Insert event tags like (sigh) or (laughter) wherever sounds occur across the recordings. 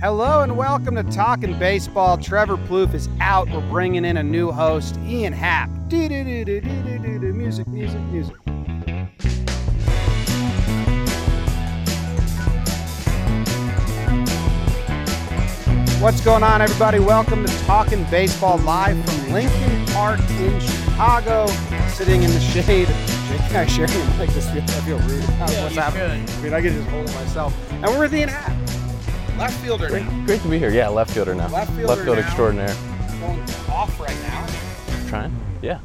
Hello and welcome to Talking Baseball. Trevor Plouffe is out. We're bringing in a new host, Ian Happ. Music, music, music. What's going on, everybody? Welcome to Talking Baseball live from Lincoln Park in Chicago. Sitting in the shade. And I a mic. This I feel rude. Yeah, what's happening? I mean, I can just hold it myself. And we're with Ian Happ, left fielder now. Great to be here. Yeah, left fielder now. Left fielder field now. extraordinaire. Going off right now. Trying? Yeah.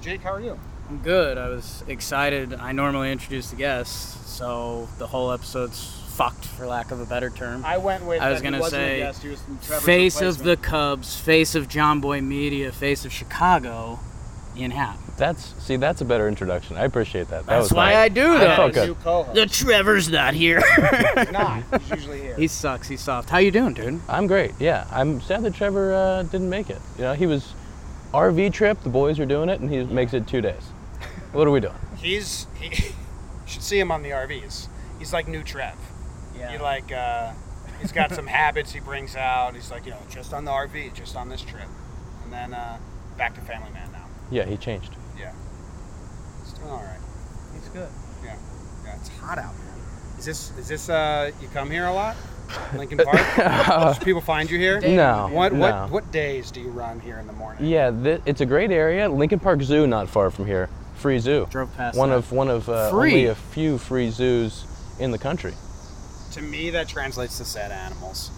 Jake, how are you? I'm good. I was excited. I normally introduce the guests, so the whole episode's fucked, for lack of a better term. I went with. I was gonna say, guest, he was Trevor's face of the. Cubs, face of Jomboy Media, face of Chicago, Ian Happ. That's see, that's a better introduction. I appreciate that. That That's was why nice. I do I that. had felt good. The Trevor's not here. He's not. (laughs) He's usually here. he sucks. He's soft. How you doing, dude? I'm great. Yeah. I'm sad that Trevor uh, didn't make it. You know, he was RV trip. The boys are doing it, and he makes it two days. What are we doing? He's. He, (laughs) you should see him on the RVs. He's like new Trev. He like. uh He's got some (laughs) habits he brings out. He's like, you know, just on the RV, just on this trip, and then uh back to Family Man now. Yeah, he changed. Yeah. He's doing all right. He's good. Yeah. Yeah. It's hot out, man. Is this? Is this? uh You come here a lot? (laughs) Lincoln Park. (laughs) Do people find you here? No. What no. what what days do you run here in the morning? Yeah, th- it's a great area. Lincoln Park Zoo, not far from here. Free zoo. Drove past One that. of one of uh, Free? only a few free zoos in the country. To me, that translates to sad animals.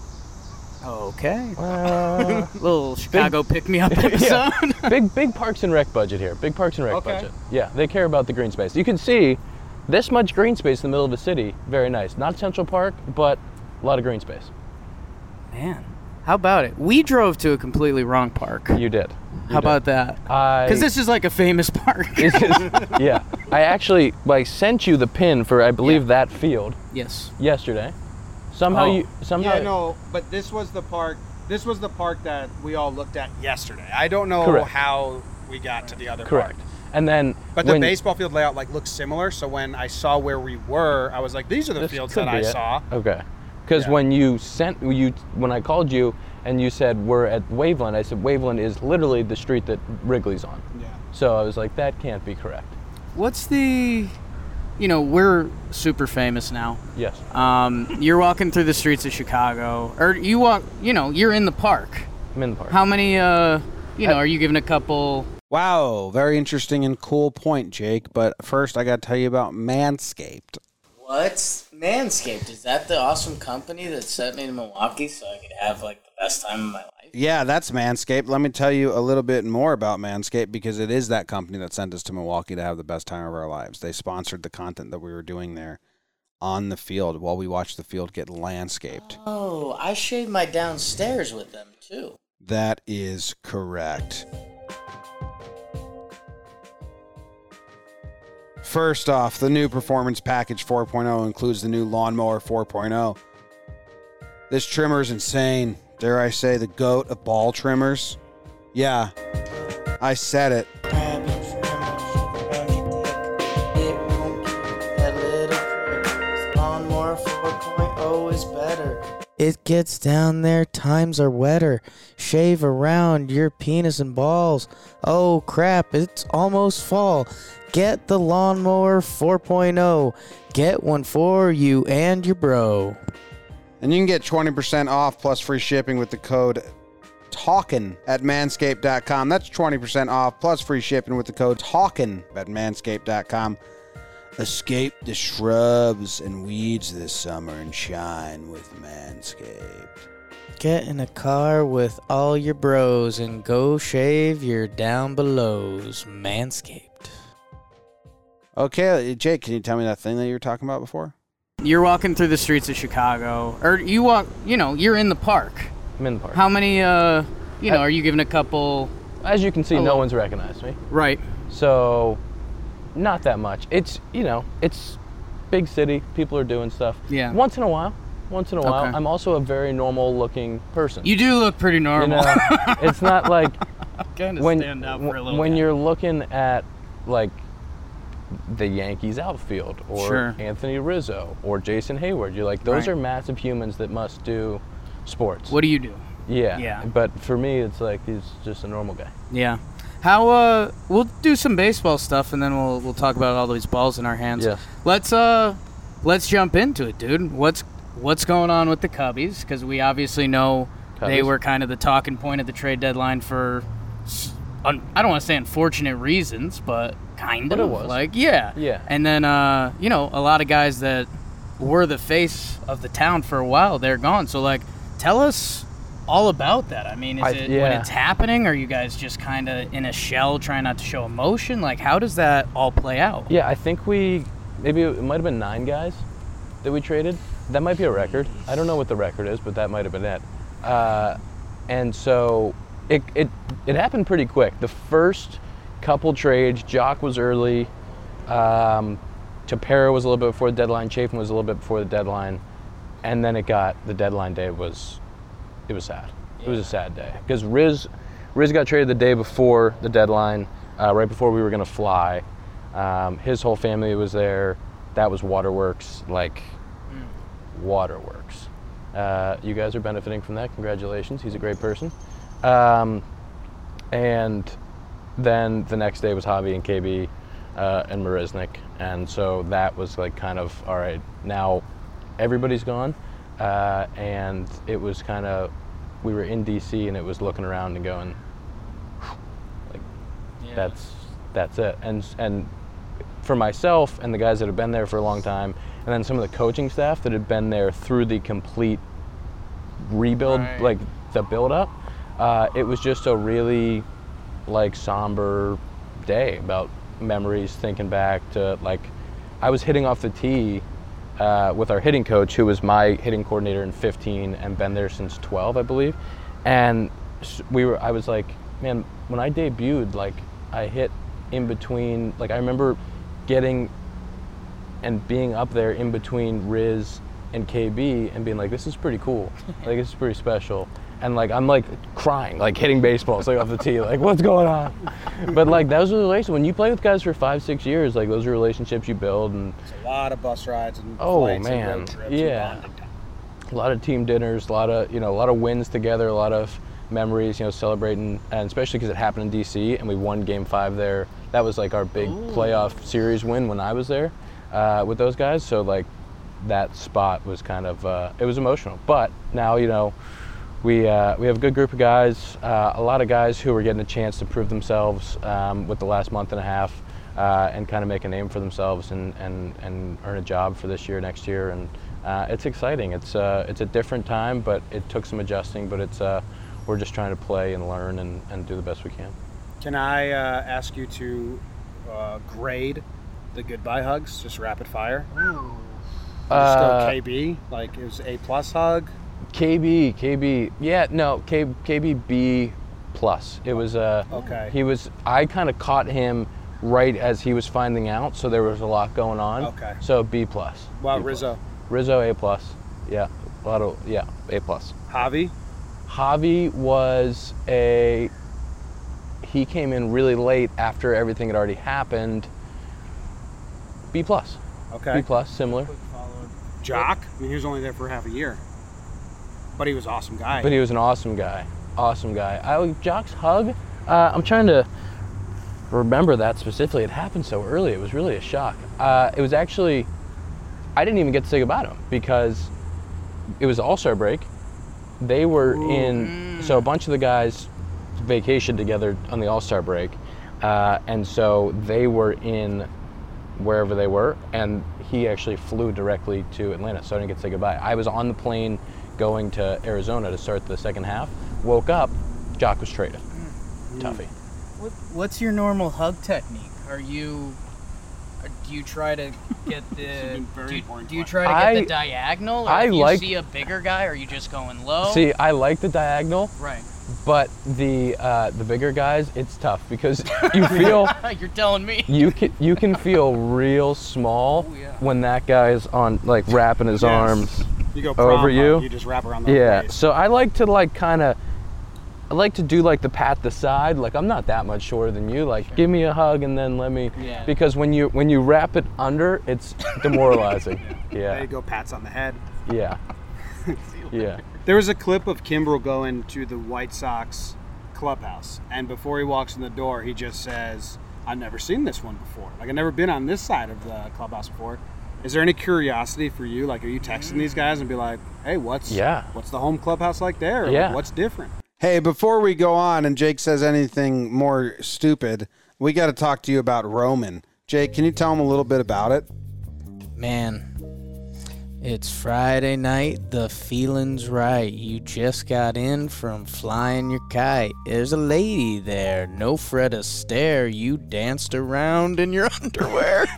Okay. Uh, (laughs) Little Chicago pick me up (laughs) episode. yeah. (laughs) big big parks and rec budget here. Big parks and rec Okay. budget. Yeah, they care about the green space. You can see this much green space in the middle of the city. Very nice. Not Central Park, but a lot of green space. Man, how about it? We drove to a completely wrong park. You did. You How did. about that? Because this is like a famous park. is yeah. I actually like sent you the pin for I believe that field yes. yesterday. Somehow Oh. you somehow Yeah, no, but this was the park. This was the park that we all looked at yesterday. I don't know Correct. how we got to the other correct. park. And then But the when- baseball field layout like looks similar. So when I saw where we were, I was like, these are the fields that I it. saw. Okay. Because Yeah. when you sent you when I called you and you said we're at Waveland, I said Waveland is literally the street that Wrigley's on. Yeah. So I was like, that can't be correct. What's the, you know, we're super famous now. Yes. Um, you're walking through the streets of Chicago, or you walk, you know, you're in the park. I'm in the park. How many, uh, you know, are you giving a couple? Wow, very interesting and cool point, Jake. But first, I got to tell you about Manscaped. What? Manscaped, is that the awesome company that sent me to Milwaukee so I could have like the best time of my life? Yeah, that's Manscaped. Let me tell you a little bit more about Manscaped because it is that company that sent us to Milwaukee to have the best time of our lives. They sponsored the content that we were doing there on the field while we watched the field get landscaped. Oh, I shaved my downstairs with them too. That is correct. First off, the new Performance Package 4.0 includes the new Lawnmower 4.0. This trimmer is insane. Dare I say, the goat of ball trimmers? Yeah, I said it. It gets down there, times are wetter. Shave around your penis and balls. Oh crap, it's almost fall. Get the lawnmower 4.0. Get one for you and your bro. And you can get 20% off plus free shipping with the code TALKIN at manscaped.com. That's 20% off plus free shipping with the code TALKIN at manscaped.com. Escape the shrubs and weeds this summer and shine with Manscaped. Get in a car with all your bros and go shave your down belows. Manscaped. Okay, Jake, can you tell me that thing that you were talking about before? You're walking through the streets of Chicago, or you walk, you know, you're in the park. I'm in the park. How many, uh, you know, I- are you giving a couple? As you can see, no one's recognized me. Right. So, not that much. It's you know, it's big city. People are doing stuff. Yeah. Once in a while. Once in a while. Okay. I'm also a very normal looking person. You do look pretty You normal. know, it's not like (laughs) kind of when stand out for a little. when guy. you're looking at like the Yankees outfield or Sure. Anthony Rizzo or Jason Heyward, you're like those Right. are massive humans that must do sports. What do you do? yeah. Yeah. But for me, it's like he's just a normal guy. Yeah. How uh we'll do some baseball stuff and then we'll we'll talk about all these balls in our hands. Yes. Let's uh let's jump into it, dude. What's what's going on with the Cubbies cuz we obviously know they were kind of the talking point at the trade deadline for un, I don't want to say unfortunate reasons, but kind But of it was. like yeah. Yeah. And then uh you know, a lot of guys that were the face of the town for a while, they're gone. So like tell us all about that. I mean, is I- it when it's happening? Are you guys just kind of in a shell, trying not to show emotion? Like, how does that all play out? Yeah, I think we maybe it might have been nine guys that we traded. That might be a record. I don't know what the record is, but that might have been it. Uh, and so it, it it happened pretty quick. The first couple trades, Joc was early. Um, Tepera was a little bit before the deadline. Chafin was a little bit before the deadline, and then it got the deadline day was it was sad. It was a sad day because Riz Riz got traded the day before the deadline, uh, right before we were gonna fly. Um, his whole family was there. That was Waterworks, like Waterworks. Uh, you guys are benefiting from that. Congratulations. He's a great person. Um, and then the next day was Javi and KB uh, and Marisnick. And so that was like kind of, all right, now everybody's gone. Uh, and it was kind of, we were in DC and it was looking around and going, like, that's that's it. And and for myself and the guys that have been there for a long time, and then some of the coaching staff that had been there through the complete rebuild, Right. like the build up, uh, it was just a really like somber day about memories, thinking back to like I was hitting off the tee. Uh, with our hitting coach, who was my hitting coordinator in 15 and been there since 12, I believe, and we were. I was like, man, when I debuted, like I hit in between. Like I remember getting and being up there in between Riz and KB and being like, this is pretty cool. (laughs) like this is pretty special. And like I'm like crying, like hitting baseballs like off the tee, like what's going on? But like that was a relation. When you play with guys for five, six years, like those are relationships you build and it's A lot of bus rides and Oh, man. and Yeah. a lot of team dinners, a lot of you know, a lot of wins together, a lot of memories, you know, celebrating, and especially because it happened in DC and we won Game Five there. That was like our big playoff series win when I was there uh, with those guys. So like that spot was kind of uh, it was emotional. But now you know we uh, we have a good group of guys, uh, a lot of guys who are getting a chance to prove themselves um, with the last month and a half. Uh, and kind of make a name for themselves and, and, and earn a job for this year, next year, and uh, it's exciting. It's uh, it's a different time, but it took some adjusting. But it's uh, we're just trying to play and learn and, and do the best we can. Can I uh, ask you to uh, grade the goodbye hugs, just rapid fire? Just Uh, go KB, like it was a plus hug. KB, KB, yeah, no, K, KB B plus. It was uh, Okay. He was. I kind of caught him right as he was finding out, so there was a lot going on. Okay. So B plus. Well, B plus. Rizzo, Rizzo A plus. Yeah, a lot of yeah A plus. Javi, Javi was a. He came in really late after everything had already happened. B plus. okay. B plus, similar. Joc, I mean, he was only there for half a year, but he was an awesome guy. But he was an awesome guy. Awesome guy. I Joc's hug. Uh, I'm trying to remember that specifically. It happened so early. It was really a shock. Uh, it was actually. I didn't even get to say goodbye to him because it was All Star break. They were in. So a bunch of the guys vacationed together on the All Star break, uh, and so they were in wherever they were, and he actually flew directly to Atlanta, so I didn't get to say goodbye. I was on the plane going to Arizona to start the second half. Woke up, Joc was traded. Tuffy. What, what's your normal hug technique? Are you uh, do you try to (laughs) get the do, you, do you try to get I- the diagonal? Or I if you like- see a bigger guy, are you just going low? See, I like the diagonal, right. but the uh, the bigger guys, it's tough because (laughs) you feel (laughs) You're telling me. you can you can feel real small Oh, yeah. when that guy's on like wrapping his Yes. arms. You go over you? You just wrap around the Yeah. waist. So I like to like kind of. I like to do like the pat the side. Like I'm not that much shorter than you. Like give me a hug and then let me. Yeah. Because when you when you wrap it under, it's (laughs) demoralizing. There yeah. you go, pats on the head. Yeah. (laughs) Yeah. There was a clip of Kimbrel going to the White Sox clubhouse, and before he walks in the door, he just says, "I've never seen this one before. Like I've never been on this side of the clubhouse before." Is there any curiosity for you? Like, are you texting these guys and be like, "Hey, what's Yeah. what's the home clubhouse like there? Or, like, Yeah. what's different?" Hey, before we go on and Jake says anything more stupid, we got to talk to you about Roman. Jake, can you tell him a little bit about it? Man, it's Friday night. The feeling's right. You just got in from flying your kite. There's a lady there. No Fred Astaire. You danced around in your (laughs) underwear. (laughs)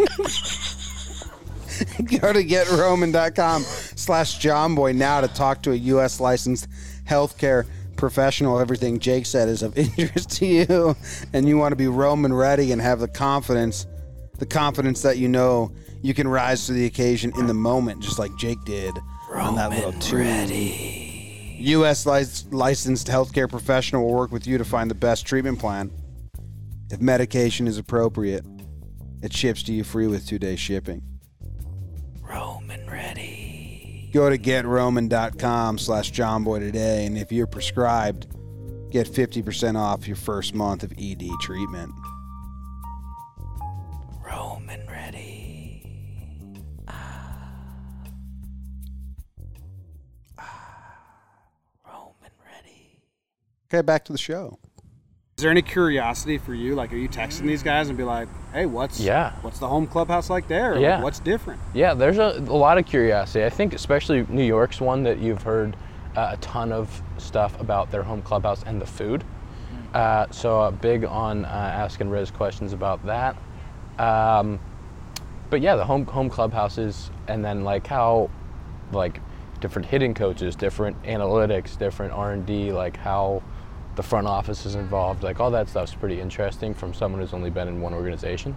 (laughs) Go to getroman.com slash jomboy now to talk to a U.S. licensed healthcare professional. Everything Jake said is of (laughs) interest to you, and you want to be Roman ready and have the confidence, the confidence that you know you can rise to the occasion in the moment, just like Jake did on that little tune. U.S. lic- licensed healthcare professional will work with you to find the best treatment plan. If medication is appropriate, it ships to you free with two-day shipping. Go to getroman.com slash jomboy today, and if you're prescribed, get 50% off your first month of ED treatment. Roman ready. Ah. Ah. Roman ready. Okay, back to the show. Is there any curiosity for you? Like, are you texting these guys and be like, "Hey, what's Yeah. what's the home clubhouse like there? Or, Yeah. what's different?" Yeah, there's a, a lot of curiosity. I think especially New York's one that you've heard uh, a ton of stuff about their home clubhouse and the food. Uh, so uh, big on uh, asking Riz questions about that. Um, but yeah, the home home clubhouses, and then like how, like different hitting coaches, different analytics, different R and D, like how the front office is involved. Like all that stuff's pretty interesting from someone who's only been in one organization.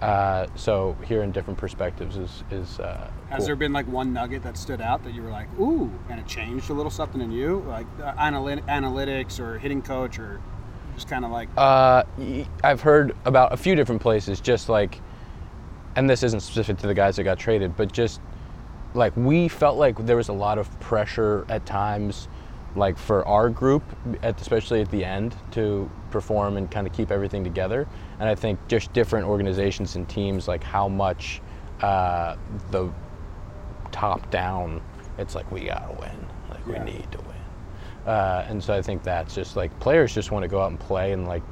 Uh, so hearing different perspectives is is uh, Has cool. there been like one nugget that stood out that you were like, "Ooh," and it changed a little something in you, like uh, analy- analytics or hitting coach, or just kind of like, Uh, I've heard about a few different places, just like, and this isn't specific to the guys that got traded, but just like we felt like there was a lot of pressure at times, like for our group, at, especially at the end, to perform and kind of keep everything together. And I think just different organizations and teams, like how much uh, the top down, it's like we gotta win, like Yeah. we need to win. Uh, and so I think that's just like players just want to go out and play, and like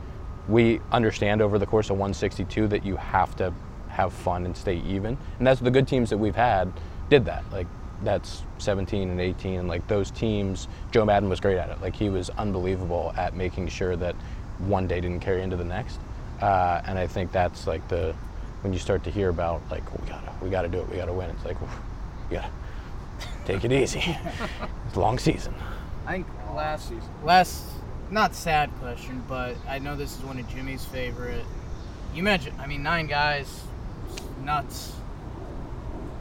we understand over the course of 162 that you have to have fun and stay even, and that's the good teams that we've had did that. Like that's 17 and 18, and like those teams, Joe Maddon was great at it. Like he was unbelievable at making sure that one day didn't carry into the next. Uh, and I think that's like the when you start to hear about like we gotta we gotta do it, we gotta win. It's like oof, we gotta take it easy. (laughs) it's a long season. I think last season last not sad question, but I know this is one of Jimmy's favorite. You mentioned, I mean, nine guys, nuts.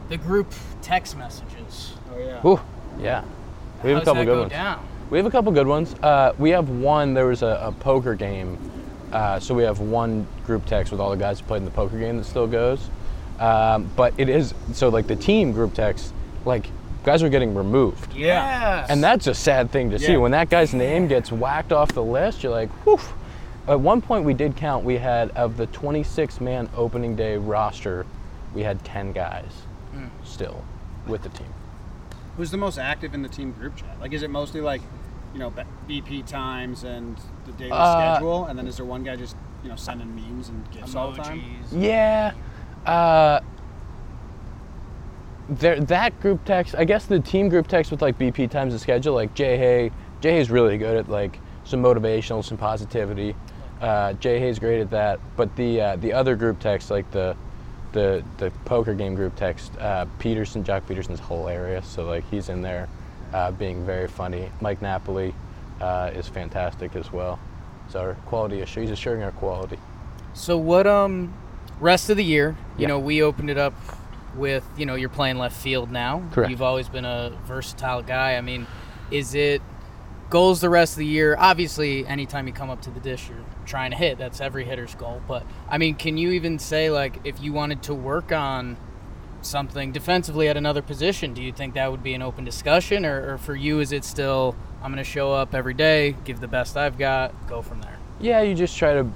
The group text messages. "Oh yeah." Ooh, yeah. We have How's a couple that good go ones. down? We have a couple good ones. Uh, we have one. There was a, a poker game, uh, so we have one group text with all the guys who played in the poker game that still goes. Um, but it is so like the team group text, like guys are getting removed, Yeah. and that's a sad thing to see. Yeah. When that guy's name gets whacked off the list, you're like, whew. At one point, we did count. We had of the 26 man opening day roster, we had 10 guys still with the team. Who's the most active in the team group chat? Like, is it mostly like, you know, BP times and the daily Uh, schedule, and then is there one guy just, you know, sending memes and gifs all the time? Yeah. Uh, there, that group text, I guess the team group text with like BP times the schedule, like Jay Hay, Jay Hay's really good at like some motivational, some positivity. Uh, Jay Hay's great at that. But the uh, the other group text, like the the the poker game group text, uh, Pederson, Joc Pederson's hilarious. So like he's in there, uh, being very funny. Mike Napoli uh, is fantastic as well. So our quality issue, he's assuring our quality. So what um rest of the year, you Yeah. know, we opened it up with, you know, you're playing left field now. Correct. You've always been a versatile guy. I mean, is it goals the rest of the year? Obviously, anytime you come up to the dish, you're trying to hit. That's every hitter's goal. But I mean, can you even say like if you wanted to work on something defensively at another position, do you think that would be an open discussion, or, or for you, is it still I'm going to show up every day, give the best I've got, go from there? Yeah, you just try to.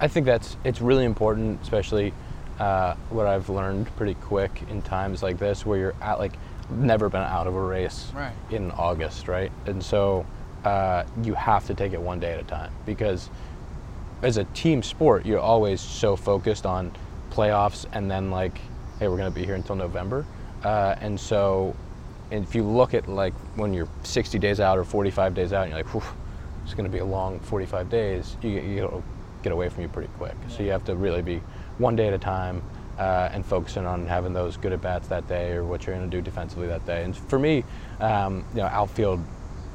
I think that's it's really important, especially uh, what I've learned pretty quick in times like this, where you're at like never been out of a race Right. in August, right? And so uh, you have to take it one day at a time because as a team sport, you're always so focused on playoffs and then like, hey, we're going to be here until November. Uh, and so and if you look at like when you're 60 days out or 45 days out, and you're like, it's going to be a long 45 days, you, it'll get away from you pretty quick. So you have to really be one day at a time uh, and focusing on having those good at bats that day or what you're going to do defensively that day. And for me, um, you know, outfield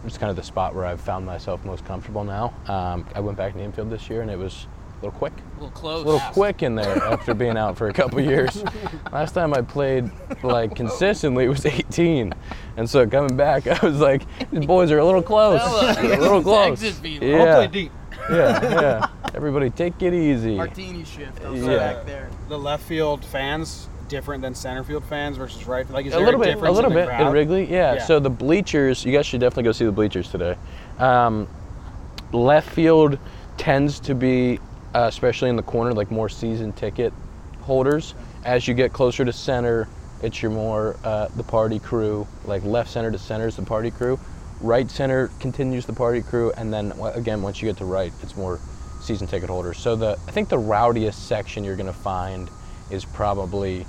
is kind of the spot where I've found myself most comfortable now. Um, I went back to the infield this year and it was a little quick A little close. a little quick in there after being out for a couple years. (laughs) Last time I played like consistently was 18, and so coming back, (laughs) I was like, these boys are a little close, a little close. Exit velo. Yeah, I'll play deep. yeah, yeah. Everybody, take it easy. Martini shift. Yeah. back there. The left field fans different than center field fans versus right. Like is a there little a bit, a little in the bit in? Wrigley. Yeah. Yeah. So the bleachers, you guys should definitely go see the bleachers today. Um, left field tends to be, uh, especially in the corner, like more season ticket holders. As you get closer to center, it's your more uh, the party crew. Like left center to center is the party crew. Right center continues the party crew, and then again, once you get to right, it's more season ticket holders. So the I think the rowdiest section you're gonna find is probably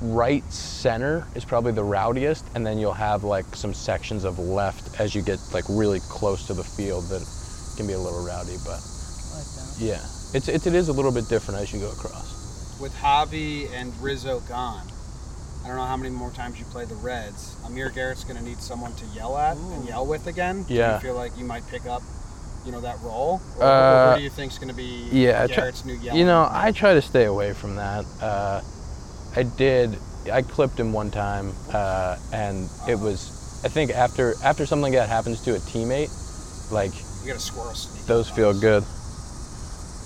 right center is probably the rowdiest, and then you'll have like some sections of left as you get like really close to the field that can be a little rowdy. But Like yeah, it's, it's it is a little bit different as you go across. With Javi and Rizzo gone, I don't know how many more times you play the Reds. Amir Garrett's going to need someone to yell at and yell with again. Do Yeah. you feel like you might pick up, you know, that role? Or, or Uh, what do you think's going to be Yeah, I try- Garrett's new yelling? You know, I try to stay away from that. Uh, I did. I clipped him one time, uh, and it was. I think after after something like that happens to a teammate, like we got a squirrel sneak. those feel good.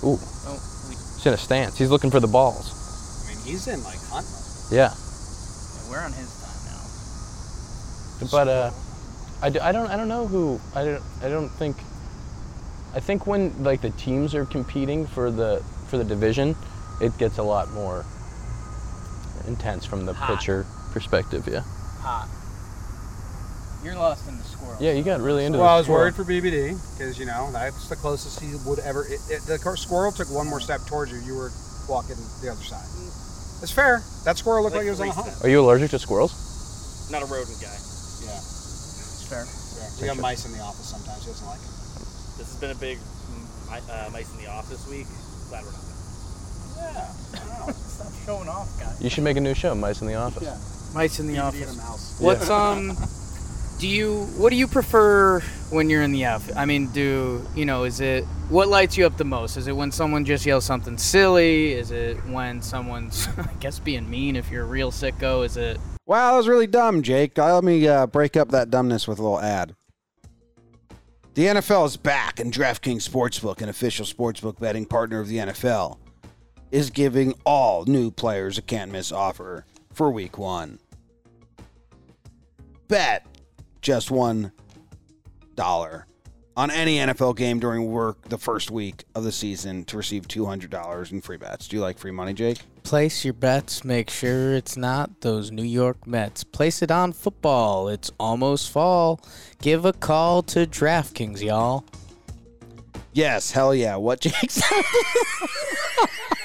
Ooh, Oh, we, he's in a stance. He's looking for the balls. I mean, he's in like hunt mode. Yeah. yeah, we're on his time now. But uh, I, do, I don't I don't know who I don't I don't think. I think when like the teams are competing for the for the division, it gets a lot more intense from the Hot. pitcher perspective. Yeah. Hot. You're lost in the squirrel. Yeah, you got really into. It. Well, the I was squirrel. worried for BBD because you know that's the closest he would ever. It, it, the squirrel took one more step towards you. You were walking the other side. It's fair. That squirrel looked like, Like he was on a three hunt. Are you allergic to squirrels? Not a rodent guy. Yeah. It's fair. yeah. We got mice in the office sometimes. He doesn't like them. This has been a big uh, mice in the office week. Glad we're not. Yeah. Stop showing off, guys. You should make a new show, Mice in the Office. Yeah. Mice in the BBD office. and a mouse. What's um? Do you what do you prefer when you're in the outfit? I mean, do you know? Is it what lights you up the most? Is it when someone just yells something silly? Is it when someone's (laughs) I guess being mean? If you're a real sicko, is it? Wow, that was really dumb, Jake. Uh, Let me uh, break up that dumbness with a little ad. The NFL is back, and DraftKings Sportsbook, an official sportsbook betting partner of the NFL, is giving all new players a can't miss offer for week one. Bet just one dollar on any NFL game during work the first week of the season to receive $200 in free bets. Do you like free money, Jake? Place your bets. Make sure it's not those New York Mets. Place it on football. It's almost fall. Give a call to DraftKings, y'all. Yes, hell yeah. What Jake said? (laughs)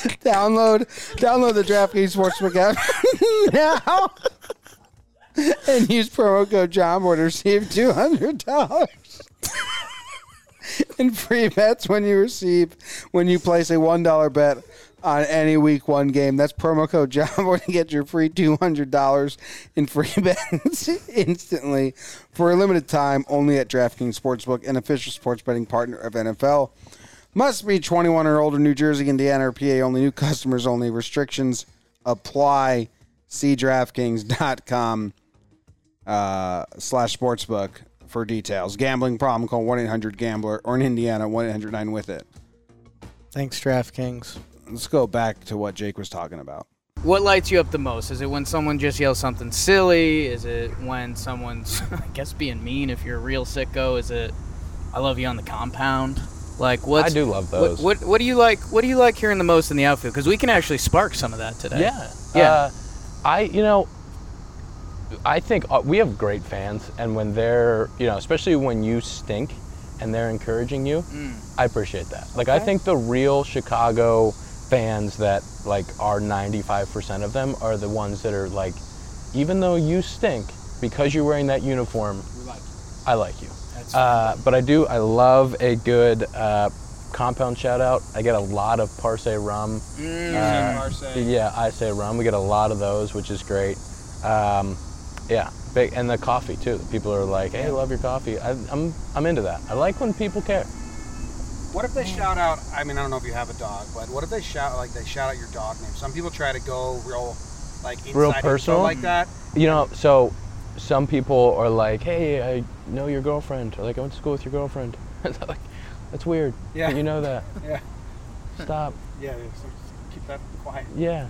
(laughs) download download the DraftKings Sportsbook app (laughs) now and use promo code JOMBOY to receive two hundred dollars in free bets when you receive when you place a one dollar bet on any week one game. That's promo code JOMBOY to get your free two hundred dollars in free (laughs) bets instantly for a limited time only at DraftKings Sportsbook, an official sports betting partner of NFL. Must be 21 or older, New Jersey, Indiana, or PA only. New customers only. Restrictions apply. See DraftKings.com uh, slash sportsbook for details. Gambling problem, call 1 800 Gambler or in Indiana, 1 800 9 with it. Thanks, DraftKings. Let's go back to what Jake was talking about. What lights you up the most? Is it when someone just yells something silly? Is it when someone's, (laughs) I guess, being mean if you're a real sicko? Is it, I love you on the compound? Like what? I do love those. what What do you like? What do you like hearing the most in the outfield? Because we can actually spark some of that today. Yeah. Yeah. Uh, I, you know, I think uh, we have great fans, and when they're, you know, especially when you stink and they're encouraging you, I appreciate that. Like, I think the real Chicago fans that, like, are 95% of them are the ones that are like, even though you stink, because you're wearing that uniform, I like you. Uh, but I do. I love a good uh, compound shout out. I get a lot of Parse rum. Uh, Parse. Yeah, I say rum. We get a lot of those, which is great. Um, yeah, big, and the coffee too. People are like, "Hey, I love your coffee." I, I'm I'm into that. I like when people care. What if they shout out? I mean, I don't know if you have a dog, but what if they shout like they shout out your dog name? Some people try to go real, like inside Real personal? like that. You know, so some people are like, "Hey, I know your girlfriend," or like, "I went to school with your girlfriend." (laughs) Like, that's weird. Yeah. You know that. (laughs) Yeah, Stop. yeah. Keep that quiet. Yeah.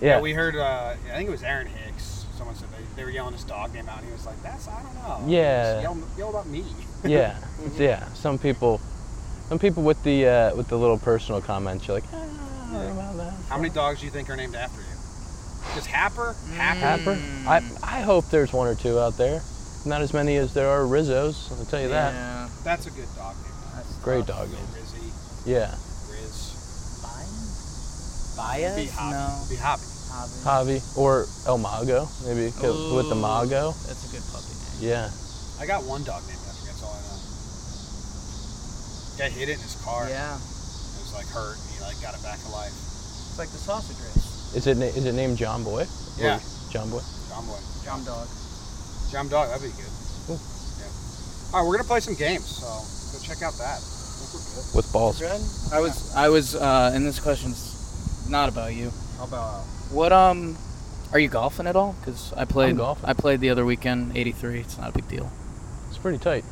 Yeah, Yeah. we heard. Uh, I think it was Aaron Hicks. Someone said they, they were yelling his dog name out, and he was like, "That's I don't know." Yeah. Yell, yell about me. (laughs) yeah, yeah. Some people, some people with the uh, with the little personal comments, you're like, ah, that. How many dogs do you think are named after you? Just Happer? Mm. Happer? Happer? I I hope there's one or two out there. Not as many as there are Rizzos. I'll tell you that. Yeah. That's a good dog name. That's Great tough. dog name. Rizzy, Yeah. Riz. Bias? Be hobby. No. Be hobby. Hobby. Javi or El Mago, maybe co- with the Mago. That's a good puppy name. Yeah. I got one dog named after me. That's all I know. Guy hit it in his car. Yeah. It was like hurt, and he like got it back alive. It's like the sausage race. Is it na- is it named Jomboy? Or Yeah. Jomboy. John Boy. Jam dog. John Dog. That'd be good. Cool. Yeah. All right, we're gonna play some games, so go check out that. I good. With balls. Good. I was I was uh and this question's not about you. How about What um are you golfing at all? Because I played golfing. I played the other weekend, 83. It's not a big deal. It's pretty tight.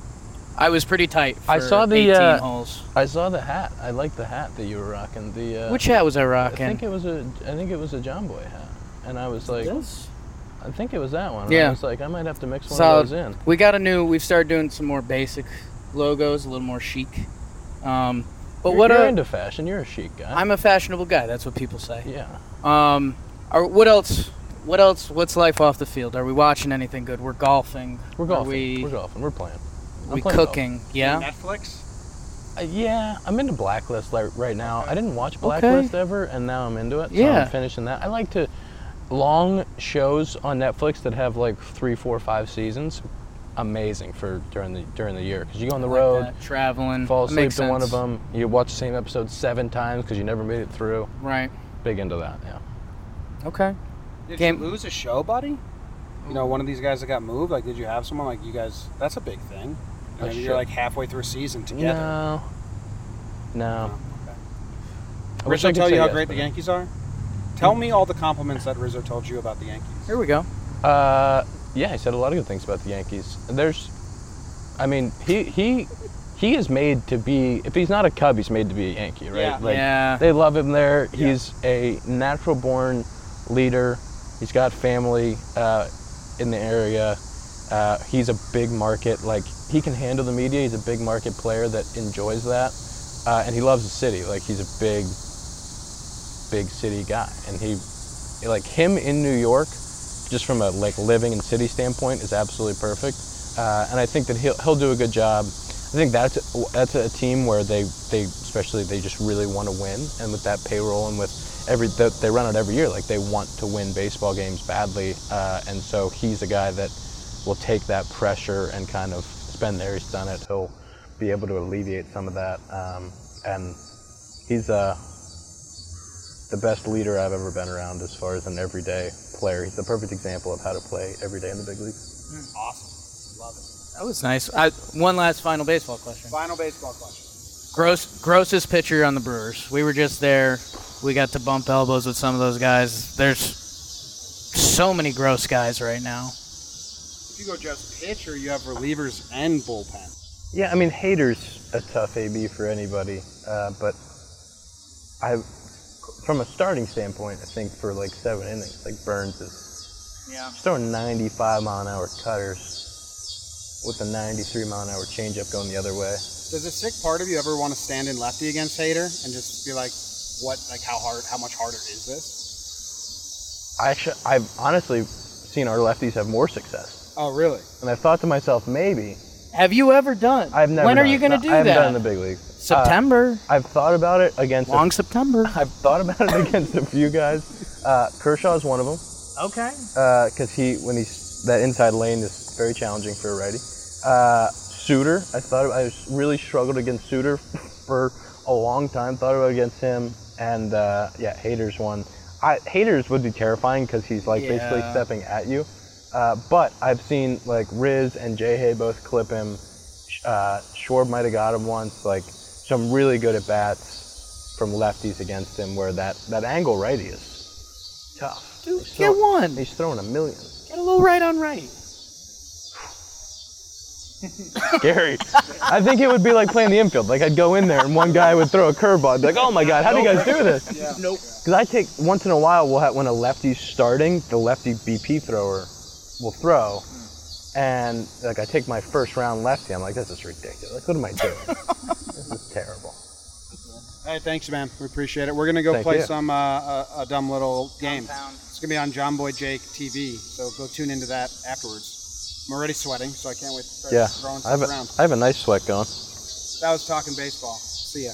I was pretty tight. For I saw the, 18 uh, holes. I saw the hat. I like the hat that you were rocking. The uh, Which hat was I rocking? I think it was a I think it was a Jomboy hat, and I was like, This? I think it was that one. Yeah. I was like, I might have to mix one Solid. of those in. We got a new. We've started doing some more basic logos, a little more chic. Um, but you're, what you're are, into fashion? You're a chic guy. I'm a fashionable guy. That's what people say. yeah. Um, are, what else? What else? What's life off the field? Are we watching anything good? We're golfing. We're Are golfing. we, We're golfing. We're playing. I'm we playing golf. cooking? Yeah. Netflix? Uh, yeah, I'm into Blacklist like, right now. I didn't watch Blacklist ever, and now I'm into it. So Yeah. I'm finishing that. I like to long shows on Netflix that have like three, four, five seasons. Amazing for during the during the year because you go on the like road, that. traveling. fall asleep makes to one of them. You watch the same episode seven times because you never made it through. Right. Big into that. Yeah. Okay. Did Game- you lose a show, buddy? You know, one of these guys that got moved. Like, did you have someone like you guys? That's a big thing. A Maybe show. you're like halfway through a season together. No. No. Okay. I I Rizzo tell you how yes, great the Yankees are. Tell me all the compliments that Rizzo told you about the Yankees. Here we go. Uh, yeah, he said a lot of good things about the Yankees. There's, I mean, he he he is made to be. If he's not a Cub, he's made to be a Yankee, right? Yeah. Like, Yeah. They love him there. Yeah. He's a natural-born leader. He's got family uh, in the area. Uh, he's a big market. Like he can handle the media. He's a big market player that enjoys that, uh, and he loves the city. Like he's a big, big city guy, and he, like him in New York, just from a like living and city standpoint, is absolutely perfect. Uh, and I think that he'll he'll do a good job. I think that's that's a team where they they especially they just really want to win, and with that payroll and with every they run it every year, like they want to win baseball games badly, uh, and so he's a guy that will take that pressure and kind of been there, he's done it. He'll be able to alleviate some of that, um, and he's uh, the best leader I've ever been around as far as an everyday player. He's the perfect example of how to play every day in the big leagues. Awesome. Love it. That was nice. I, one last final baseball question. Final baseball question. Gross, grossest pitcher on the Brewers. We were just there. We got to bump elbows with some of those guys. There's so many gross guys right now. You go just pitch, or you have relievers and bullpen. Yeah, I mean, Hader's a tough AB for anybody, uh, but I, from a starting standpoint, I think for like seven innings, like Burnes is Yeah. throwing 95 mile an hour cutters with a 93 mile an hour changeup going the other way. Does a sick part of you ever want to stand in lefty against Hader and just be like, what, like how hard, how much harder is this? I actually, I've honestly seen our lefties have more success, Oh, really? and I've thought to myself, maybe Have you ever done? I've never. When are done you it. going to No, do I haven't that? done it in the big league. September. I've thought about it against. Long A, September. (laughs) I've thought about it against a few guys. Uh, Kershaw is one of them. Okay. because he when he's that inside lane is very challenging for a righty. Uh, Suter, I thought I really struggled against Suter (laughs) for a long time. Thought about against him, and uh, yeah, Hader's one. I, Hader's would be terrifying because he's like basically Yeah. stepping at you. Uh, but I've seen like Riz and Jay Hay both clip him. Uh, Schwarb might have got him once. Like some really good at bats from lefties against him, where that that angle righty is tough. Dude, He's get throwing- one. He's throwing a million. Get a little right on right. (laughs) Scary. I think it would be like playing the infield. Like I'd go in there and one guy would throw a curveball. I'd be like, oh my god, how do you guys do this? Nope. Because I take once in a while, we'll have, when a lefty's starting, the lefty BP thrower will throw, and like I take my first round lefty. I'm like, this is ridiculous. Like, what am I doing? this is terrible. Hey, thanks, man. We appreciate it. We're gonna go Thank play you. some uh, a, a dumb little game. Compound. It's gonna be on Jomboy Jake TV, so go tune into that afterwards. I'm already sweating, so I can't wait to start Yeah, throwing I have, stuff a, around. I have a nice sweat going. That was talking baseball. See ya.